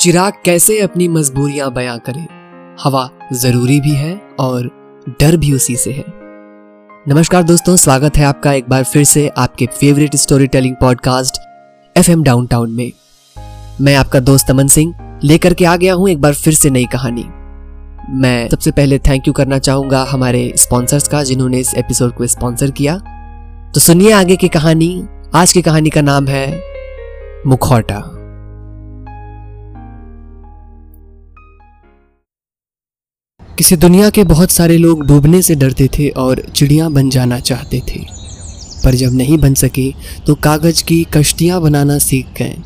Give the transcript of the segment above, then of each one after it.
चिराग कैसे अपनी मजबूरियाँ बयां करे? हवा ज़रूरी भी है और डर भी उसी से है। नमस्कार दोस्तों, स्वागत है आपका एक बार फिर से आपके favourite storytelling podcast FM down down में। मैं आपका दोस्त अमन सिंह, लेकर के आ गया हूँ एक बार फिर से नई कहानी। मैं सबसे पहले थैंक यू करना चाहूँगा हमारे स्पॉन्सर्स का, जिन्होंने इस एपिसोड को स्पॉन्सर किया। तो सुनिए आगे की कहानी। आज की कहानी का नाम है मुखौटा। किसी दुनिया के बहुत सारे लोग डूबने से डरते थे और चिड़िया बन जाना चाहते थे। पर जब नहीं बन सके तो कागज़ की कश्तियाँ बनाना सीख गए।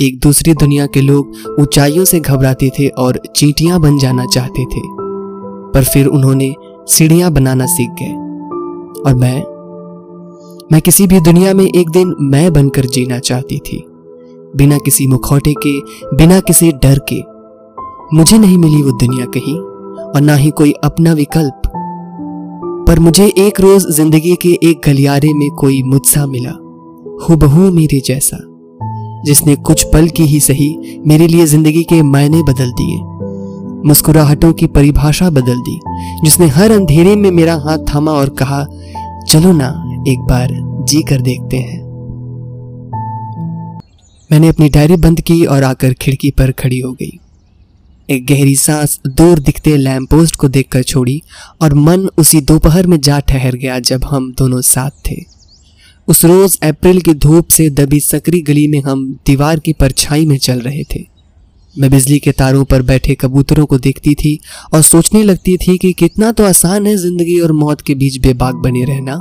एक दूसरी दुनिया के लोग ऊंचाइयों से घबराते थे और चींटियाँ बन जाना चाहते थे। पर फिर उन्होंने सीढ़ियाँ बनाना सीख गए। और मैं मैं किसी भी दुनिया में एक दिन मैं बनकर जीना चाहती थी। बिना किसी मुखौटे के, बिना किसी डर के। मुझे नहीं मिली वो दुनिया कहीं। और ना ही कोई अपना विकल्प। पर मुझे एक रोज ज़िंदगी के एक गलियारे में कोई मुझसा मिला, हुबहू मेरे जैसा, जिसने कुछ पल की ही सही मेरे लिए ज़िंदगी के मायने बदल दिए, मुस्कुराहटों की परिभाषा बदल दी, जिसने हर अंधेरे में मेरा हाथ थामा और कहा, चलो ना, एक बार जी कर देखते हैं। मैंने अपनी डायरी बंद की और आकर खिड़की पर खड़ी हो गई। एक गहरी सांस दूर दिखते लैम्प पोस्ट को देखकर छोड़ी और मन उसी दोपहर में जा ठहर गया जब हम दोनों साथ थे। उस रोज अप्रैल की धूप से दबी सकरी गली में हम दीवार की परछाई में चल रहे थे। मैं बिजली के तारों पर बैठे कबूतरों को देखती थी और सोचने लगती थी कि कितना तो आसान है ज़िंदगी और मौत के बीच बेबाक बने रहना।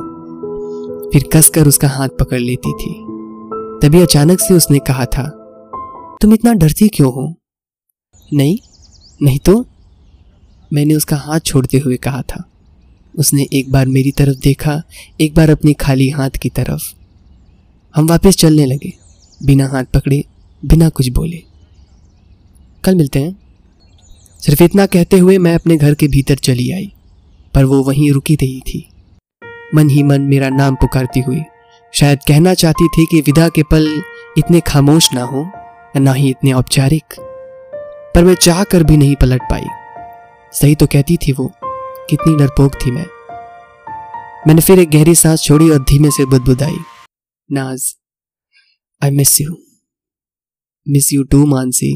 फिर कसकर उसका हाथ पकड़ लेती थी। तभी अचानक से उसने कहा था, तुम इतना डरती क्यों हो? नहीं नहीं तो मैंने उसका हाथ छोड़ते हुए कहा था। उसने एक बार मेरी तरफ़ देखा, एक बार अपनी खाली हाथ की तरफ़। हम वापस चलने लगे, बिना हाथ पकड़े, बिना कुछ बोले। कल मिलते हैं। सिर्फ़ इतना कहते हुए मैं अपने घर के भीतर चली आई, पर वो वहीं रुकी रही थी। मन ही मन मेरा नाम पुकारती हुई, शायद कहना चाहती थी कि विदा के पल इतने खामोश ना हो, ना ही इतने औपचारिक। पर मैं चाह कर भी नहीं पलट पाई। सही तो कहती थी वो, कितनी डरपोक थी मैं। मैंने फिर एक गहरी सांस छोड़ी और धीमे से बुदबुदाई, Naaz I miss you miss you too Mansi.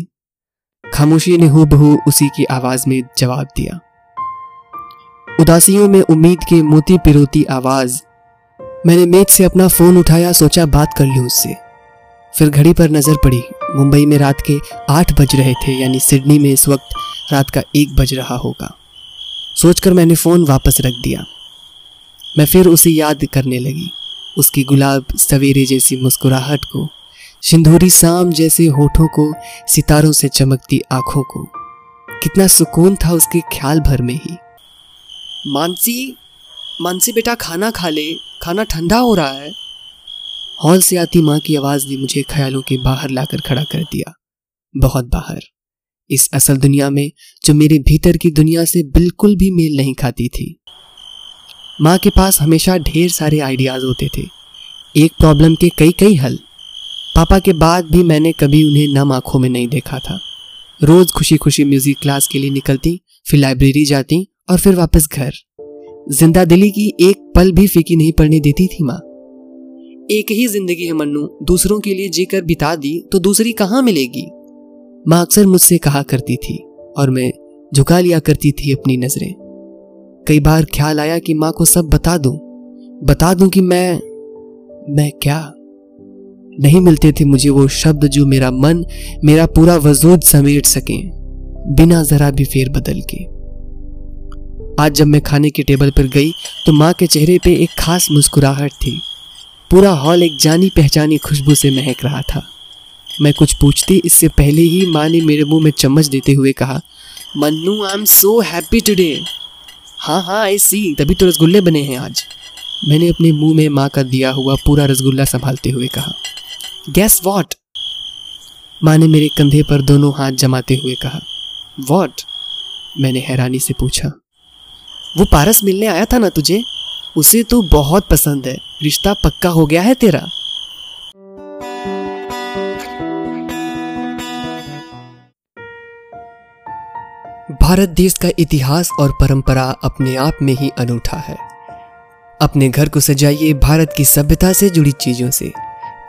खामोशी ने हूबहू उसी की आवाज़ में जवाब दिया। उदासियों में उम्मीद की मोती पिरोती आवाज़। मैंने मेज से अपना फ़ोन उठाया, सोचा बात कर लूँ उससे। फिर घड़ी पर नज़र पड़ी। मुंबई में रात के आठ बज रहे थे, यानी सिडनी में इस वक्त रात का एक बज रहा होगा। सोचकर मैंने फ़ोन वापस रख दिया। मैं फिर उसे याद करने लगी। उसकी गुलाब सवेरे जैसी मुस्कुराहट को सिंधूरी शाम जैसे होठों को, सितारों से चमकती आँखों को। कितना सुकून था उसके ख्याल भर में ही। मानसी मानसी बेटा खाना खा ले, खाना ठंडा हो रहा है। हॉल से आती माँ की आवाज़ ने मुझे ख्यालों के बाहर लाकर खड़ा कर दिया। बहुत बाहर। इस असल दुनिया में, जो मेरे भीतर की दुनिया से बिल्कुल भी मेल नहीं खाती थी। माँ के पास हमेशा ढेर सारे आइडियाज़ होते थे। एक प्रॉब्लम के कई कई हल। पापा के बाद भी मैंने कभी उन्हें नम आँखों में नहीं देखा था। रोज खुशी खुशी म्यूज़िक क्लास के लिए निकलती, फिर लाइब्रेरी जाती और फिर वापस घर। ज़िंदा दिली की एक पल भी फीकी नहीं पड़ने देती थी माँ। एक ही ज़िंदगी है मन्नू, दूसरों के लिए जीकर बिता दी तो दूसरी कहाँ मिलेगी? माँ अक्सर मुझसे कहा करती थी और मैं झुका लिया करती थी अपनी नज़रें। कई बार ख्याल आया कि माँ को सब बता दूँ। बता दूँ कि मैं मैं क्या? नहीं मिलते थे मुझे वो शब्द जो मेरा मन, मेरा पूरा वजूद समेट सके, बिना जरा भी फेर बदल के। आज जब मैं खाने के टेबल पर गई तो माँ के चेहरे पे एक खास मुस्कुराहट थी। पूरा हॉल एक जानी पहचानी खुशबू से महक रहा था। मैं कुछ पूछती, इससे पहले ही माँ ने मेरे मुँह में चम्मच देते हुए कहा, Mannu I am so happy today हाँ हाँ आई सी तभी तो रसगुल्ले बने हैं आज. मैंने अपने मुँह में माँ का दिया हुआ पूरा रसगुल्ला संभालते हुए कहा गैस वॉट माँ ने मेरे कंधे पर दोनों हाथ जमाते हुए कहा वॉट मैंने हैरानी से पूछा, वो पारस मिलने आया था ना तुझे? उसे तो बहुत पसंद है। रिश्ता पक्का हो गया है तेरा? भारत देश का इतिहास और परंपरा अपने आप में ही अनूठा है। अपने घर को सजाइए भारत की सभ्यता से जुड़ी चीज़ों से।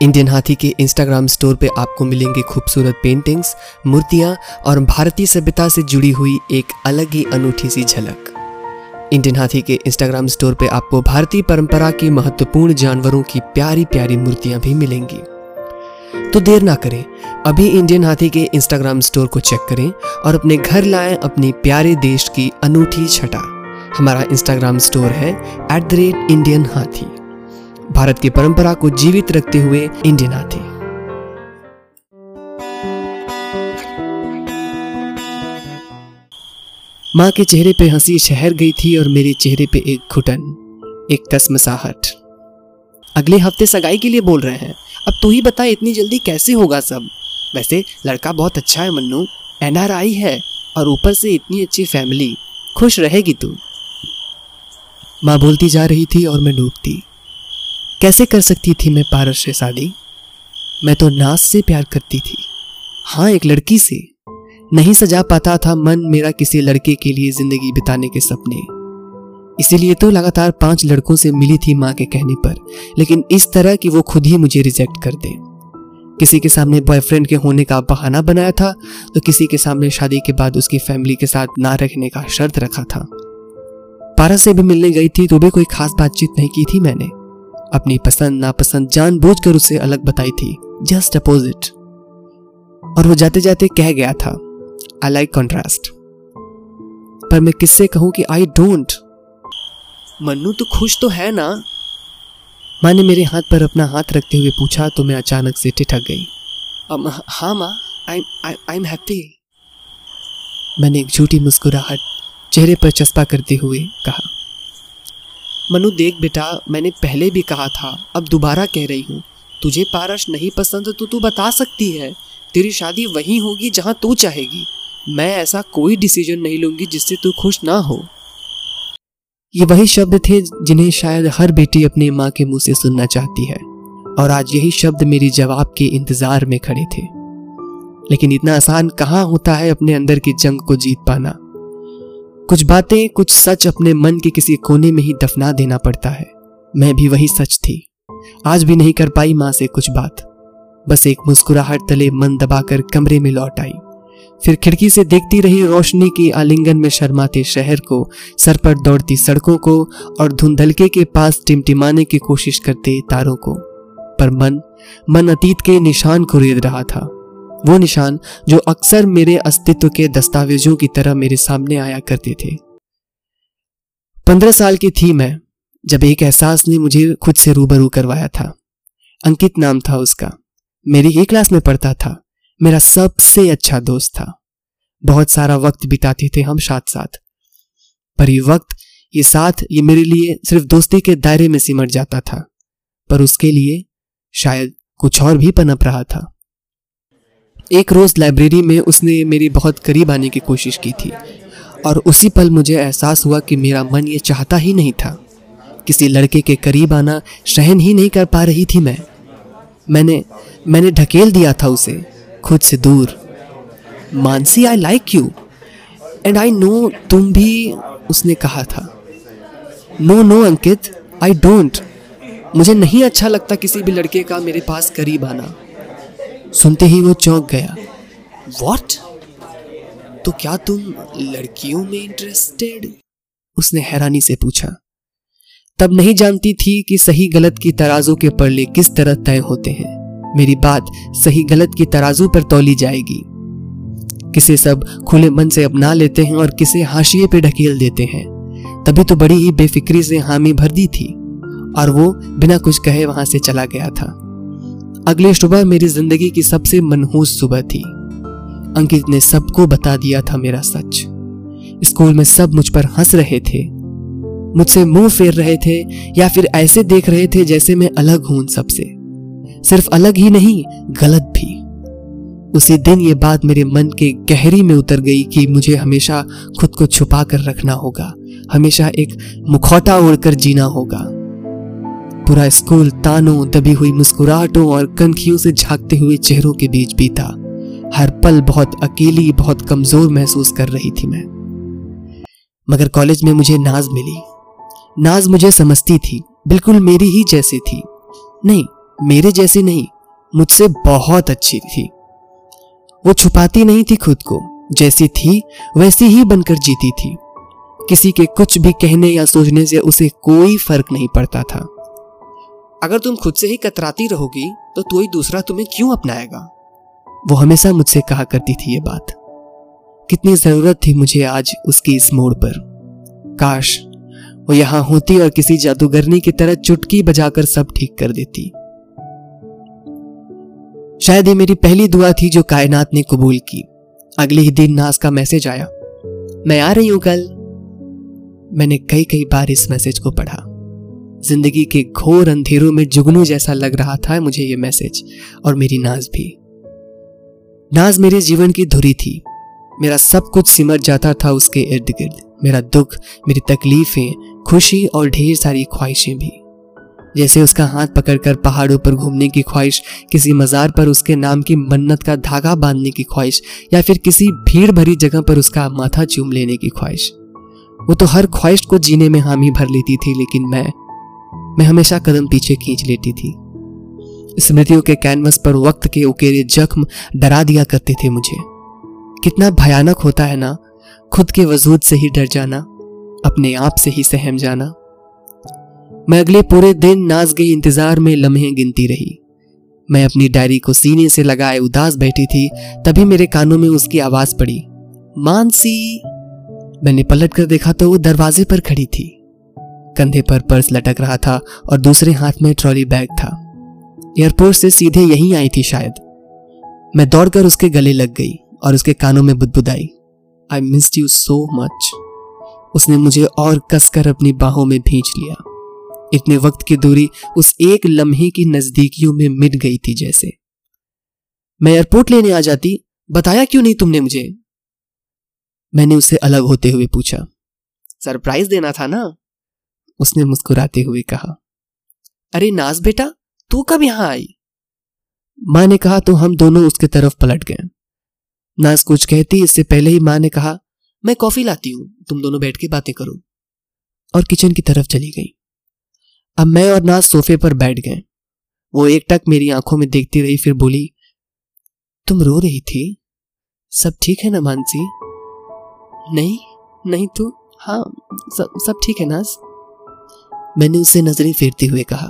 इंडियन हाथी के इंस्टाग्राम स्टोर पे आपको मिलेंगे खूबसूरत पेंटिंग्स मूर्तियाँ और भारतीय सभ्यता से जुड़ी हुई एक अलग ही अनूठी सी झलक। इंडियन हाथी के इंस्टाग्राम स्टोर पे आपको भारतीय परंपरा के महत्वपूर्ण जानवरों की प्यारी प्यारी मूर्तियाँ भी मिलेंगी। तो देर ना करें, अभी इंडियन हाथी के इंस्टाग्राम स्टोर को चेक करें और अपने घर लाएँ अपने प्यारे देश की अनूठी छटा। हमारा इंस्टाग्राम स्टोर है एट द रेट इंडियन हाथी भारत की परंपरा को जीवित रखते हुए इंडियन हाथी माँ के चेहरे पे हँसी शहर गई थी और मेरे चेहरे पे एक घुटन, एक कसमसाहट अगले हफ़्ते सगाई के लिए बोल रहे हैं। अब तू ही बता इतनी जल्दी कैसे होगा सब? वैसे, लड़का बहुत अच्छा है मन्नू। एनआरआई है और ऊपर से इतनी अच्छी फैमिली खुश रहेगी तू। माँ बोलती जा रही थी और मैं डूबती। कैसे कर सकती थी मैं पारस से शादी? मैं तो नास से प्यार करती थी। हाँ एक लड़की से। नहीं सजा पाता था मन मेरा किसी लड़के के लिए ज़िंदगी बिताने के सपने। इसीलिए तो लगातार पाँच लड़कों से मिली थी माँ के कहने पर, लेकिन इस तरह कि वो खुद ही मुझे रिजेक्ट कर दे। किसी के सामने बॉयफ्रेंड के होने का बहाना बनाया था तो किसी के सामने शादी के बाद उसकी फैमिली के साथ ना रखने का शर्त रखा था। पारा से भी मिलने गई थी तो भी कोई खास बातचीत नहीं की थी मैंने। अपनी पसंद, नापसंद, जानबूझकर उसे अलग बताई थी। जस्ट अपोजिट और वो जाते जाते कह गया था आई लाइक कॉन्ट्रास्ट पर मैं किससे कहूँ कि आई डोंट मन्नू तो खुश तो है ना? माँ ने मेरे हाथ पर अपना हाथ रखते हुए पूछा तो मैं अचानक से ठिठक गई। हाँ माँ आई आई एम हैप्पी मैंने एक झूठी मुस्कुराहट चेहरे पर चस्पा करते हुए कहा मनु देख बेटा, मैंने पहले भी कहा था, अब दोबारा कह रही हूँ। तुझे पारस नहीं पसंद तो तू बता सकती है। तेरी शादी वहीं होगी जहाँ तू चाहेगी। मैं ऐसा कोई डिसीज़न नहीं लूँगी जिससे तू खुश ना हो। ये वही शब्द थे जिन्हें शायद हर बेटी अपनी माँ के मुँह से सुनना चाहती है, और आज यही शब्द मेरी जवाब के इंतज़ार में खड़े थे। लेकिन इतना आसान कहाँ होता है अपने अंदर की जंग को जीत पाना? कुछ बातें कुछ सच अपने मन के किसी कोने में ही दफना देना पड़ता है। मैं भी वही सच थी। आज भी नहीं कर पाई माँ से कुछ बात। बस एक मुस्कुराहट तले मन दबाकर कमरे में लौट आई। फिर खिड़की से देखती रही रोशनी की आलिंगन में शर्माते शहर को, सर पर दौड़ती सड़कों को और धुंधलके के पास टिमटिमाने की कोशिश करते तारों को। पर मन मन अतीत के निशान को रेद रहा था। वो निशान जो अक्सर मेरे अस्तित्व के दस्तावेजों की तरह मेरे सामने आया करते थे। पंद्रह साल की थी मैं, जब एक एहसास ने मुझे खुद से रूबरू करवाया था। अंकित नाम था उसका। मेरी ही क्लास में पढ़ता था। मेरा सबसे अच्छा दोस्त था। बहुत सारा वक्त बिताते थे हम साथ साथ पर ये वक्त, ये साथ, ये मेरे लिए सिर्फ़ दोस्ती के दायरे में सिमट जाता था। पर उसके लिए शायद कुछ और भी पनप रहा था। एक रोज लाइब्रेरी में उसने मेरी बहुत करीब आने की कोशिश की थी और उसी पल मुझे एहसास हुआ कि मेरा मन ये चाहता ही नहीं था। किसी लड़के के करीब आना सहन ही नहीं कर पा रही थी मैं। मैंने मैंने ढकेल दिया था उसे। खुद से दूर। Mansi I like you and I know तुम भी उसने कहा था। No no Ankit I don't मुझे नहीं अच्छा लगता किसी भी लड़के का मेरे पास करीब आना। सुनते ही वो चौंक गया। वॉट तो क्या तुम लड़कियों में इंटरेस्टेड उसने हैरानी से पूछा। तब नहीं जानती थी कि सही गलत की तराजू के पड़ले किस तरह तय होते हैं। मेरी बात सही गलत की तराजू पर तोली जाएगी। किसे सब खुले मन से अपना लेते हैं और किसे हाशिए पे ढकेल देते हैं। तभी तो बड़ी ही बेफिक्री से हामी भर दी थी, और वो बिना कुछ कहे वहाँ से चला गया था। अगली सुबह मेरी ज़िंदगी की सबसे मनहूस सुबह थी। अंकित ने सबको बता दिया था मेरा सच। स्कूल में सब मुझ पर हंस रहे थे। मुझसे मुँह फेर रहे थे या फिर ऐसे देख रहे थे जैसे मैं अलग हूँ उन सबसे। सिर्फ़ अलग ही नहीं, गलत भी। उसी दिन ये बात मेरे मन के गहरी में उतर गई कि मुझे हमेशा खुद को छुपा कर रखना होगा, हमेशा एक मुखौटा ओढ़कर जीना होगा। पूरा स्कूल तानों दबी हुई मुस्कुराहटों और कनखियों से झांकते हुए चेहरों के बीच बीता। हर पल बहुत अकेली, बहुत कमज़ोर महसूस कर रही थी मैं। मगर कॉलेज में मुझे नाज मिली। नाज मुझे समझती थी, बिल्कुल मेरी ही जैसी थी। नहीं मेरे जैसी नहीं, मुझसे बहुत अच्छी थी। वो छुपाती नहीं थी खुद को, जैसी थी, वैसी ही बनकर जीती थी। किसी के कुछ भी कहने या सोचने से उसे कोई फ़र्क नहीं पड़ता था। अगर तुम खुद से ही कतराती रहोगी तो कोई दूसरा तुम्हें क्यों अपनाएगा? वो हमेशा मुझसे कहा करती थी ये बात। कितनी ज़रूरत थी मुझे आज उसकी इस मोड़ पर। काश वो यहाँ होती और किसी जादूगरनी की तरह चुटकी बजाकर सब ठीक कर देती। शायद ये मेरी पहली दुआ थी जो कायनात ने कबूल की। अगले ही दिन नाज का मैसेज आया। मैं आ रही हूँ कल। मैंने कई कई बार इस मैसेज को पढ़ा। ज़िंदगी के घोर अंधेरों में जुगनू जैसा लग रहा था मुझे ये मैसेज और मेरी नाज भी। नाज मेरे जीवन की धुरी थी। मेरा सब कुछ सिमट जाता था उसके इर्द गिर्द मेरा दुख, मेरी तकलीफें, खुशी और ढेर सारी ख्वाहिशें भी। जैसे उसका हाथ पकड़कर पहाड़ों पर घूमने की ख्वाहिश, किसी मज़ार पर उसके नाम की मन्नत का धागा बांधने की ख्वाहिश, या फिर किसी भीड़ भरी जगह पर उसका माथा चूम लेने की ख्वाहिश। वो तो हर ख्वाहिश को जीने में हामी भर लेती थी, लेकिन मैं मैं हमेशा कदम पीछे खींच लेती थी। स्मृतियों के कैनवस पर वक्त के उकेरे जख्म डरा दिया करते थे मुझे। कितना भयानक होता है ना, खुद के वजूद से ही डर जाना, अपने आप से ही सहम जाना। मैं अगले पूरे दिन नाज गई इंतज़ार में लम्हे गिनती रही। मैं अपनी डायरी को सीने से लगाए उदास बैठी थी, तभी मेरे कानों में उसकी आवाज़ पड़ी। मानसी, मैंने पलट कर देखा तो वो दरवाजे पर खड़ी थी। कंधे पर पर्स लटक रहा था और दूसरे हाथ में ट्रॉली बैग था। एयरपोर्ट से सीधे यहीं आई थी शायद। मैं दौड़कर उसके गले लग गई और उसके कानों में बुदबुदाई। I miss you so much उसने मुझे और कसकर अपनी बाहों में भींच लिया। इतने वक्त की दूरी उस एक लम्हे की नजदीकियों में मिट गई थी जैसे। मैं एयरपोर्ट लेने आ जाती, बताया क्यों नहीं तुमने मुझे? मैंने उसे अलग होते हुए पूछा। सरप्राइज़ देना था ना? उसने मुस्कुराते हुए कहा। अरे नाज बेटा, तू कब यहाँ आई? माँ ने कहा तो हम दोनों उसके तरफ़ पलट गए। नाज कुछ कहती, इससे पहले ही माँ ने कहा, मैं कॉफ़ी लाती हूँ, तुम दोनों बैठ के बातें करो। और किचन की तरफ़ चली गई। अब मैं और नाज सोफे पर बैठ गए। वो एक टक मेरी आँखों में देखती रही, फिर बोली, तुम रो रही थी? सब ठीक है ना मानसी? नहीं नहीं तू हाँ सब सब ठीक है नाज। मैंने उसे नज़रें फेरते हुए कहा।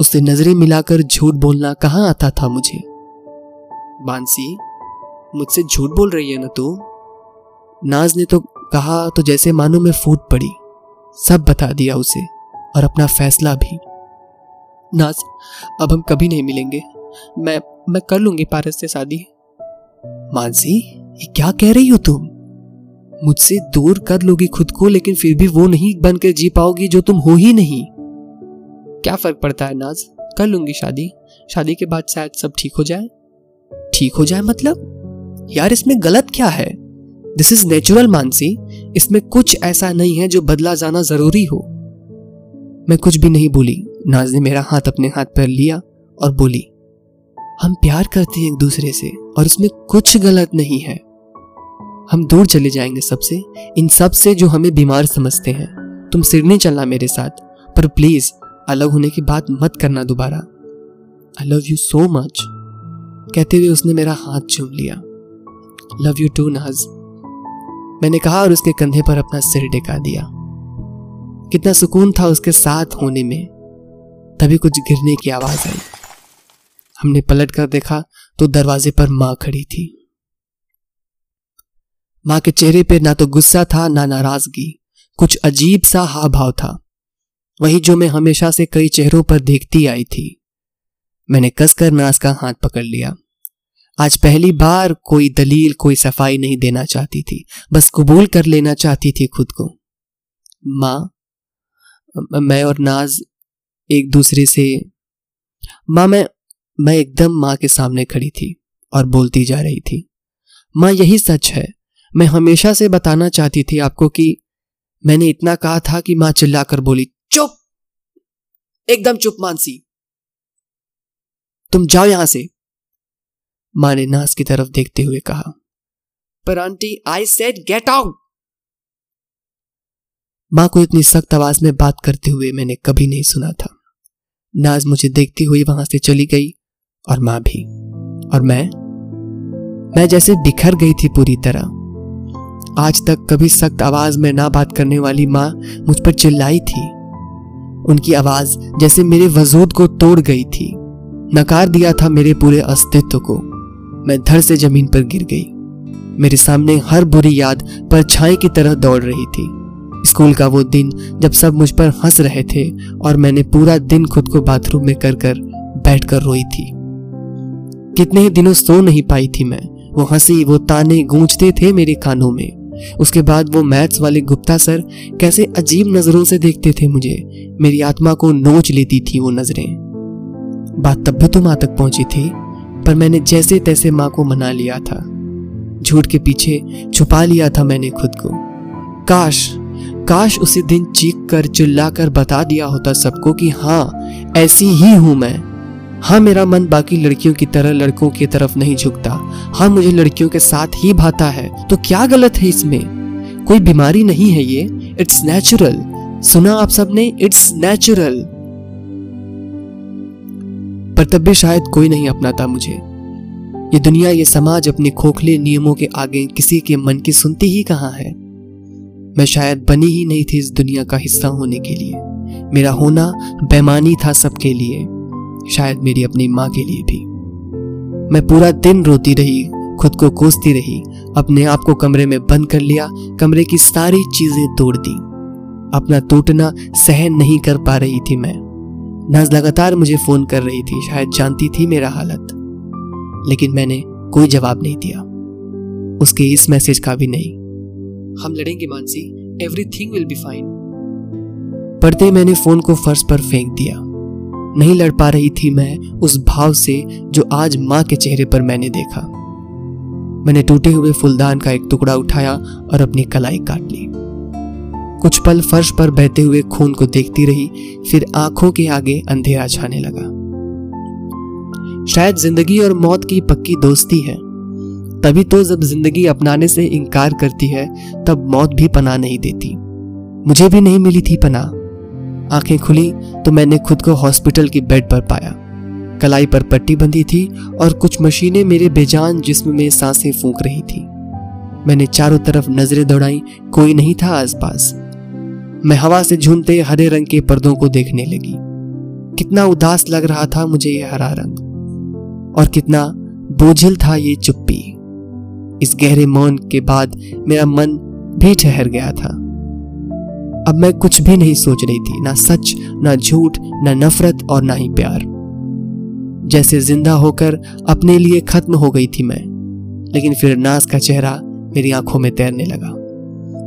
उससे नज़रें मिलाकर झूठ बोलना कहाँ आता था मुझे? बांसी मुझसे झूठ बोल रही है ना तू? नाज ने तो कहा तो जैसे मानो मैं फूट पड़ी। सब बता दिया उसे। और अपना फैसला भी। नाज, अब हम कभी नहीं मिलेंगे। मैं मैं कर लूँगी पारस से शादी। मानसी, ये क्या कह रही हो तुम? मुझसे दूर कर लोगी खुद को, लेकिन फिर भी वो नहीं बनकर जी पाओगी जो तुम हो ही नहीं। क्या फ़र्क पड़ता है नाज? कर लूँगी शादी। शादी के बाद शायद सब ठीक हो जाए। ठीक हो जाए मतलब? यार, इसमें गलत क्या है? This is natural Mansi. इसमें कुछ ऐसा नहीं है जो बदला जाना ज़रूरी हो। मैं कुछ भी नहीं बोली। नाज ने मेरा हाथ अपने हाथ पर लिया और बोली, हम प्यार करते हैं एक दूसरे से और इसमें कुछ गलत नहीं है। हम दूर चले जाएँगे सबसे। इन सबसे जो हमें बीमार समझते हैं। तुम सिडनी चलना मेरे साथ, पर प्लीज़ अलग होने की बात मत करना दोबारा। I love you so much कहते हुए उसने मेरा हाथ चूम लिया। लव यू टू नाज। मैंने कहा और उसके कंधे पर अपना सिर टिका दिया। कितना सुकून था उसके साथ होने में। तभी कुछ गिरने की आवाज़ आई। हमने पलट कर देखा तो दरवाजे पर माँ खड़ी थी। माँ के चेहरे पर ना तो गुस्सा था, ना नाराज़गी। कुछ अजीब सा हाव भाव था। वही जो मैं हमेशा से कई चेहरों पर देखती आई थी। मैंने कसकर नाज का हाथ पकड़ लिया। आज पहली बार कोई दलील, कोई सफ़ाई नहीं देना चाहती थी। बस कबूल कर लेना चाहती थी खुद को। माँ मैं और नाज एक दूसरे से, माँ मैं मैं एकदम माँ के सामने खड़ी थी और बोलती जा रही थी, माँ, यही सच है। मैं हमेशा से बताना चाहती थी आपको कि मैंने इतना कहा था कि माँ चिल्लाकर बोली, चुप! एकदम चुप, मानसी। तुम जाओ यहाँ से। माँ ने नास की तरफ़ देखते हुए कहा, पर aunty I said get out माँ को इतनी सख्त आवाज़ में बात करते हुए मैंने कभी नहीं सुना था। नाज मुझे देखती हुई वहाँ से चली गई और माँ भी। और मैं मैं जैसे बिखर गई थी पूरी तरह। आज तक कभी सख्त आवाज़ में ना बात करने वाली माँ मुझ पर चिल्लाई थी। उनकी आवाज़ जैसे मेरे वजूद को तोड़ गई थी। नकार दिया था मेरे पूरे अस्तित्व को। मैं धर से ज़मीन पर गिर गई। मेरे सामने हर बुरी याद पर छाई की तरह दौड़ रही थी। स्कूल का वो दिन जब सब मुझ पर हंस रहे थे और मैंने पूरा दिन खुद को बाथरूम में कर कर बैठ कर रोई थी। कितने ही दिनों सो नहीं पाई थी मैं। वो हँसी, वो ताने गूंजते थे मेरे कानों में। उसके बाद वो मैथ्स वाले गुप्ता सर कैसे अजीब नज़रों से देखते थे मुझे। मेरी आत्मा को नोच लेती थी वो नज़रें। बात तब भी तो माँ तक पहुँची थी, पर मैंने जैसे तैसे माँ को मना लिया था। झूठ के पीछे छुपा लिया था मैंने खुद को। काश काश उसी दिन चीख कर चिल्ला कर बता दिया होता सबको कि हाँ ऐसी ही हूँ मैं। हाँ मेरा मन बाकी लड़कियों की तरह लड़कों की तरफ़ नहीं झुकता। हाँ मुझे लड़कियों के साथ ही भाता है। तो क्या गलत है इसमें? कोई बीमारी नहीं है ये। इट्स नेचुरल सुना आप सबने? इट्स नेचुरल पर तब भी शायद कोई नहीं अपनाता मुझे। ये दुनिया, ये समाज अपने खोखले नियमों के आगे किसी के मन की सुनती ही कहाँ है? मैं शायद बनी ही नहीं थी इस दुनिया का हिस्सा होने के लिए। मेरा होना बेमानी था सबके लिए, शायद मेरी अपनी माँ के लिए भी। मैं पूरा दिन रोती रही, खुद को कोसती रही, अपने आप को कमरे में बंद कर लिया, कमरे की सारी चीज़ें तोड़ दी। अपना टूटना सहन नहीं कर पा रही थी मैं। नज लगातार मुझे फ़ोन कर रही थी, शायद जानती थी मेरा हालत। लेकिन मैंने कोई जवाब नहीं दिया। उसके इस मैसेज का भी नहीं। हम लड़ेंगे Mansi. Everything will be fine पढ़ते मैंने फ़ोन को फर्श पर फेंक दिया। नहीं लड़ पा रही थी मैं उस भाव से जो आज माँ के चेहरे पर मैंने देखा। मैंने टूटे हुए फुलदान का एक टुकड़ा उठाया और अपनी कलाई काट ली। कुछ पल फर्श पर बहते हुए खून को देखती रही, फिर आँखों के आगे अंधेरा छाने लगा। शायद ज़िंदगी और मौत की पक्की दोस्ती है। तभी तो जब ज़िंदगी अपनाने से इनकार करती है, तब मौत भी पना नहीं देती। मुझे भी नहीं मिली थी पना आँखें खुली तो मैंने खुद को हॉस्पिटल की बेड पर पाया। कलाई पर पट्टी बंधी थी और कुछ मशीनें मेरे बेजान जिस्म में साँसें फूंक रही थी। मैंने चारों तरफ़ नज़रें दौड़ाई, कोई नहीं था आसपास। मैं हवा से झूमते हरे रंग के पर्दों को देखने लगी। कितना उदास लग रहा था मुझे यह हरा रंग। और कितना बोझिल था ये चुप्पी। इस गहरे मौन के बाद मेरा मन भी ठहर गया था। अब मैं कुछ भी नहीं सोच रही थी, ना सच, ना झूठ, ना नफरत और ना ही प्यार। जैसे ज़िंदा होकर अपने लिए खत्म हो गई थी मैं, लेकिन फिर नाज का चेहरा मेरी आँखों में तैरने लगा।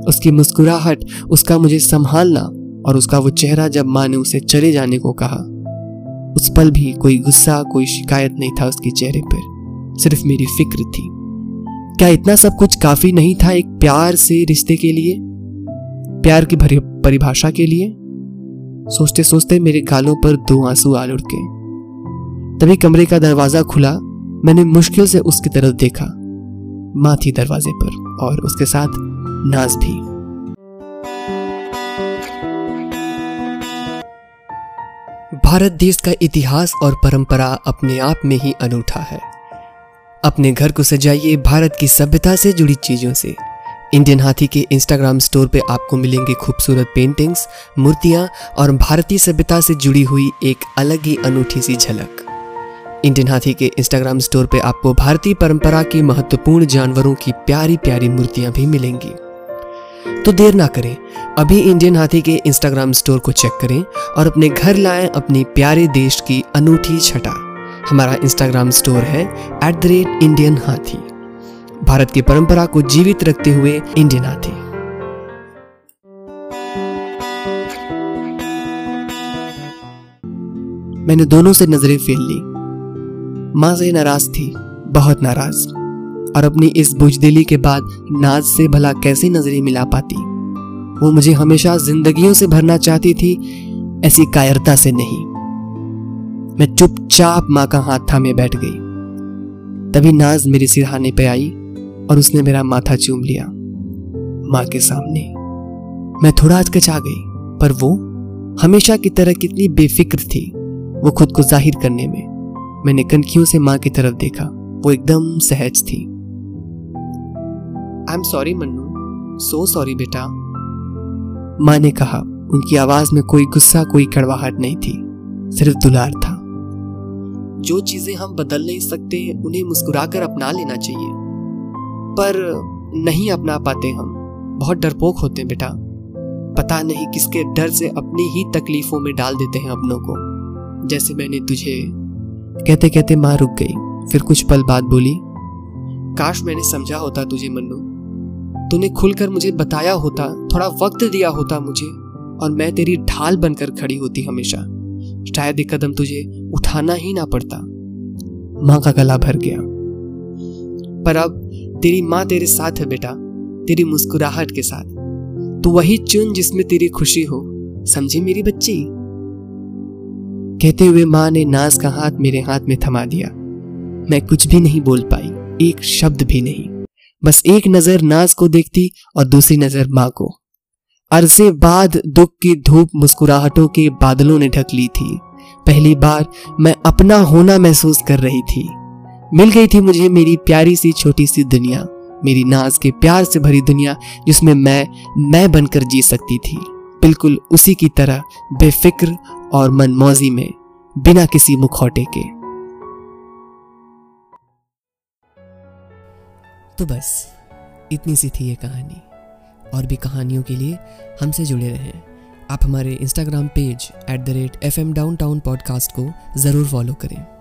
उसकी मुस्कुराहट, उसका मुझे संभालना और उसका वो चेहरा जब माँ ने उसे चले जाने को कहा, उस पल भी कोई गुस्सा, कोई शिकायत नहीं था उसके चेहरे पर, सिर्फ़ मेरी फ़िक्र थी। क्या इतना सब कुछ काफ़ी नहीं था एक प्यार से रिश्ते के लिए? प्यार की परिभाषा के लिए? सोचते सोचते मेरे गालों पर दो आँसू आल उड़के। तभी कमरे का दरवाज़ा खुला। मैंने मुश्किल से उसकी तरफ़ देखा। माँ थी दरवाजे पर और उसके साथ नाज भी। भारत देश का इतिहास और परंपरा अपने आप में ही अनूठा है। अपने घर को सजाइए भारत की सभ्यता से जुड़ी चीज़ों से। इंडियन हाथी के इंस्टाग्राम स्टोर पे आपको मिलेंगे खूबसूरत पेंटिंग्स मूर्तियाँ और भारतीय सभ्यता से जुड़ी हुई एक अलग ही अनूठी सी झलक। इंडियन हाथी के इंस्टाग्राम स्टोर पे आपको भारतीय परंपरा के महत्वपूर्ण जानवरों की प्यारी प्यारी मूर्तियाँ भी मिलेंगी। तो देर ना करें, अभी इंडियन हाथी के इंस्टाग्राम स्टोर को चेक करें और अपने घर लाएँ अपने प्यारे देश की अनूठी छटा। हमारा इंस्टाग्राम स्टोर है एट द रेट इंडियन हाथी भारत की परंपरा को जीवित रखते हुए इंडियन हाथी मैंने दोनों से नज़रें फेर ली। माँ से नाराज़ थी, बहुत नाराज़। और अपनी इस बुजदिली के बाद नाज से भला कैसी नज़रें मिला पाती? वो मुझे हमेशा जिंदगियों से भरना चाहती थी, ऐसी कायरता से नहीं। मैं चुपचाप माँ का हाथ थामे बैठ गई। तभी नाज मेरे सिरहाने पे आई और उसने मेरा माथा चूम लिया माँ के सामने। मैं थोड़ा हचकचा गई, पर वो हमेशा की तरह कितनी बेफिक्र थी वो खुद को ज़ाहिर करने में। मैंने कनखियों से माँ की तरफ़ देखा, वो एकदम सहज थी। I am sorry Mannu. So sorry बेटा। माँ ने कहा, उनकी आवाज़ में कोई गुस्सा, कोई कड़वाहट नहीं थी, सिर्फ़ दुलार था। जो चीज़ें हम बदल नहीं सकते, उन्हें मुस्कुराकर अपना लेना चाहिए। पर नहीं अपना पाते हम। बहुत डरपोक होते हैं बेटा। पता नहीं किसके डर से अपनी ही तकलीफों में डाल देते हैं अपनों को। जैसे मैंने तुझे कहते कहते माँ रुक गई। फिर कुछ पल बाद बोली, काश मैंने समझा होता तुझे मन्नू। तूने खुलकर मुझे बताया होता, थोड़ा वक्त दिया होता मुझे, और मैं तेरी ढाल बनकर खड़ी होती हमेशा। शायद एक कदम तुझे उठाना ही ना पड़ता। माँ का गला भर गया। पर अब तेरी माँ तेरे साथ है बेटा, तेरी मुस्कुराहट के साथ। तू वही चुन जिसमें तेरी खुशी हो, समझी मेरी बच्ची? कहते हुए माँ ने नाज का हाथ मेरे हाथ में थमा दिया। मैं कुछ भी नहीं बोल पाई, एक शब्द भी नहीं। बस एक नज़र नाज को देखती और दूसरी नज़र माँ को। अरसे बाद दुख की धूप मुस्कुराहटों के बादलों ने ढक ली थी। पहली बार मैं अपना होना महसूस कर रही थी। मिल गई थी मुझे मेरी प्यारी सी छोटी सी दुनिया, मेरी नाज के प्यार से भरी दुनिया, जिसमें मैं मैं बनकर जी सकती थी। बिल्कुल उसी की तरह, बेफिक्र और मनमौजी में, बिना किसी मुखौटे के। तो बस, इतनी सी थी ये कहानी। और भी कहानियों के लिए हमसे जुड़े रहें। आप हमारे Instagram page at the rate FM downtown town podcast को ज़रूर फॉलो करें।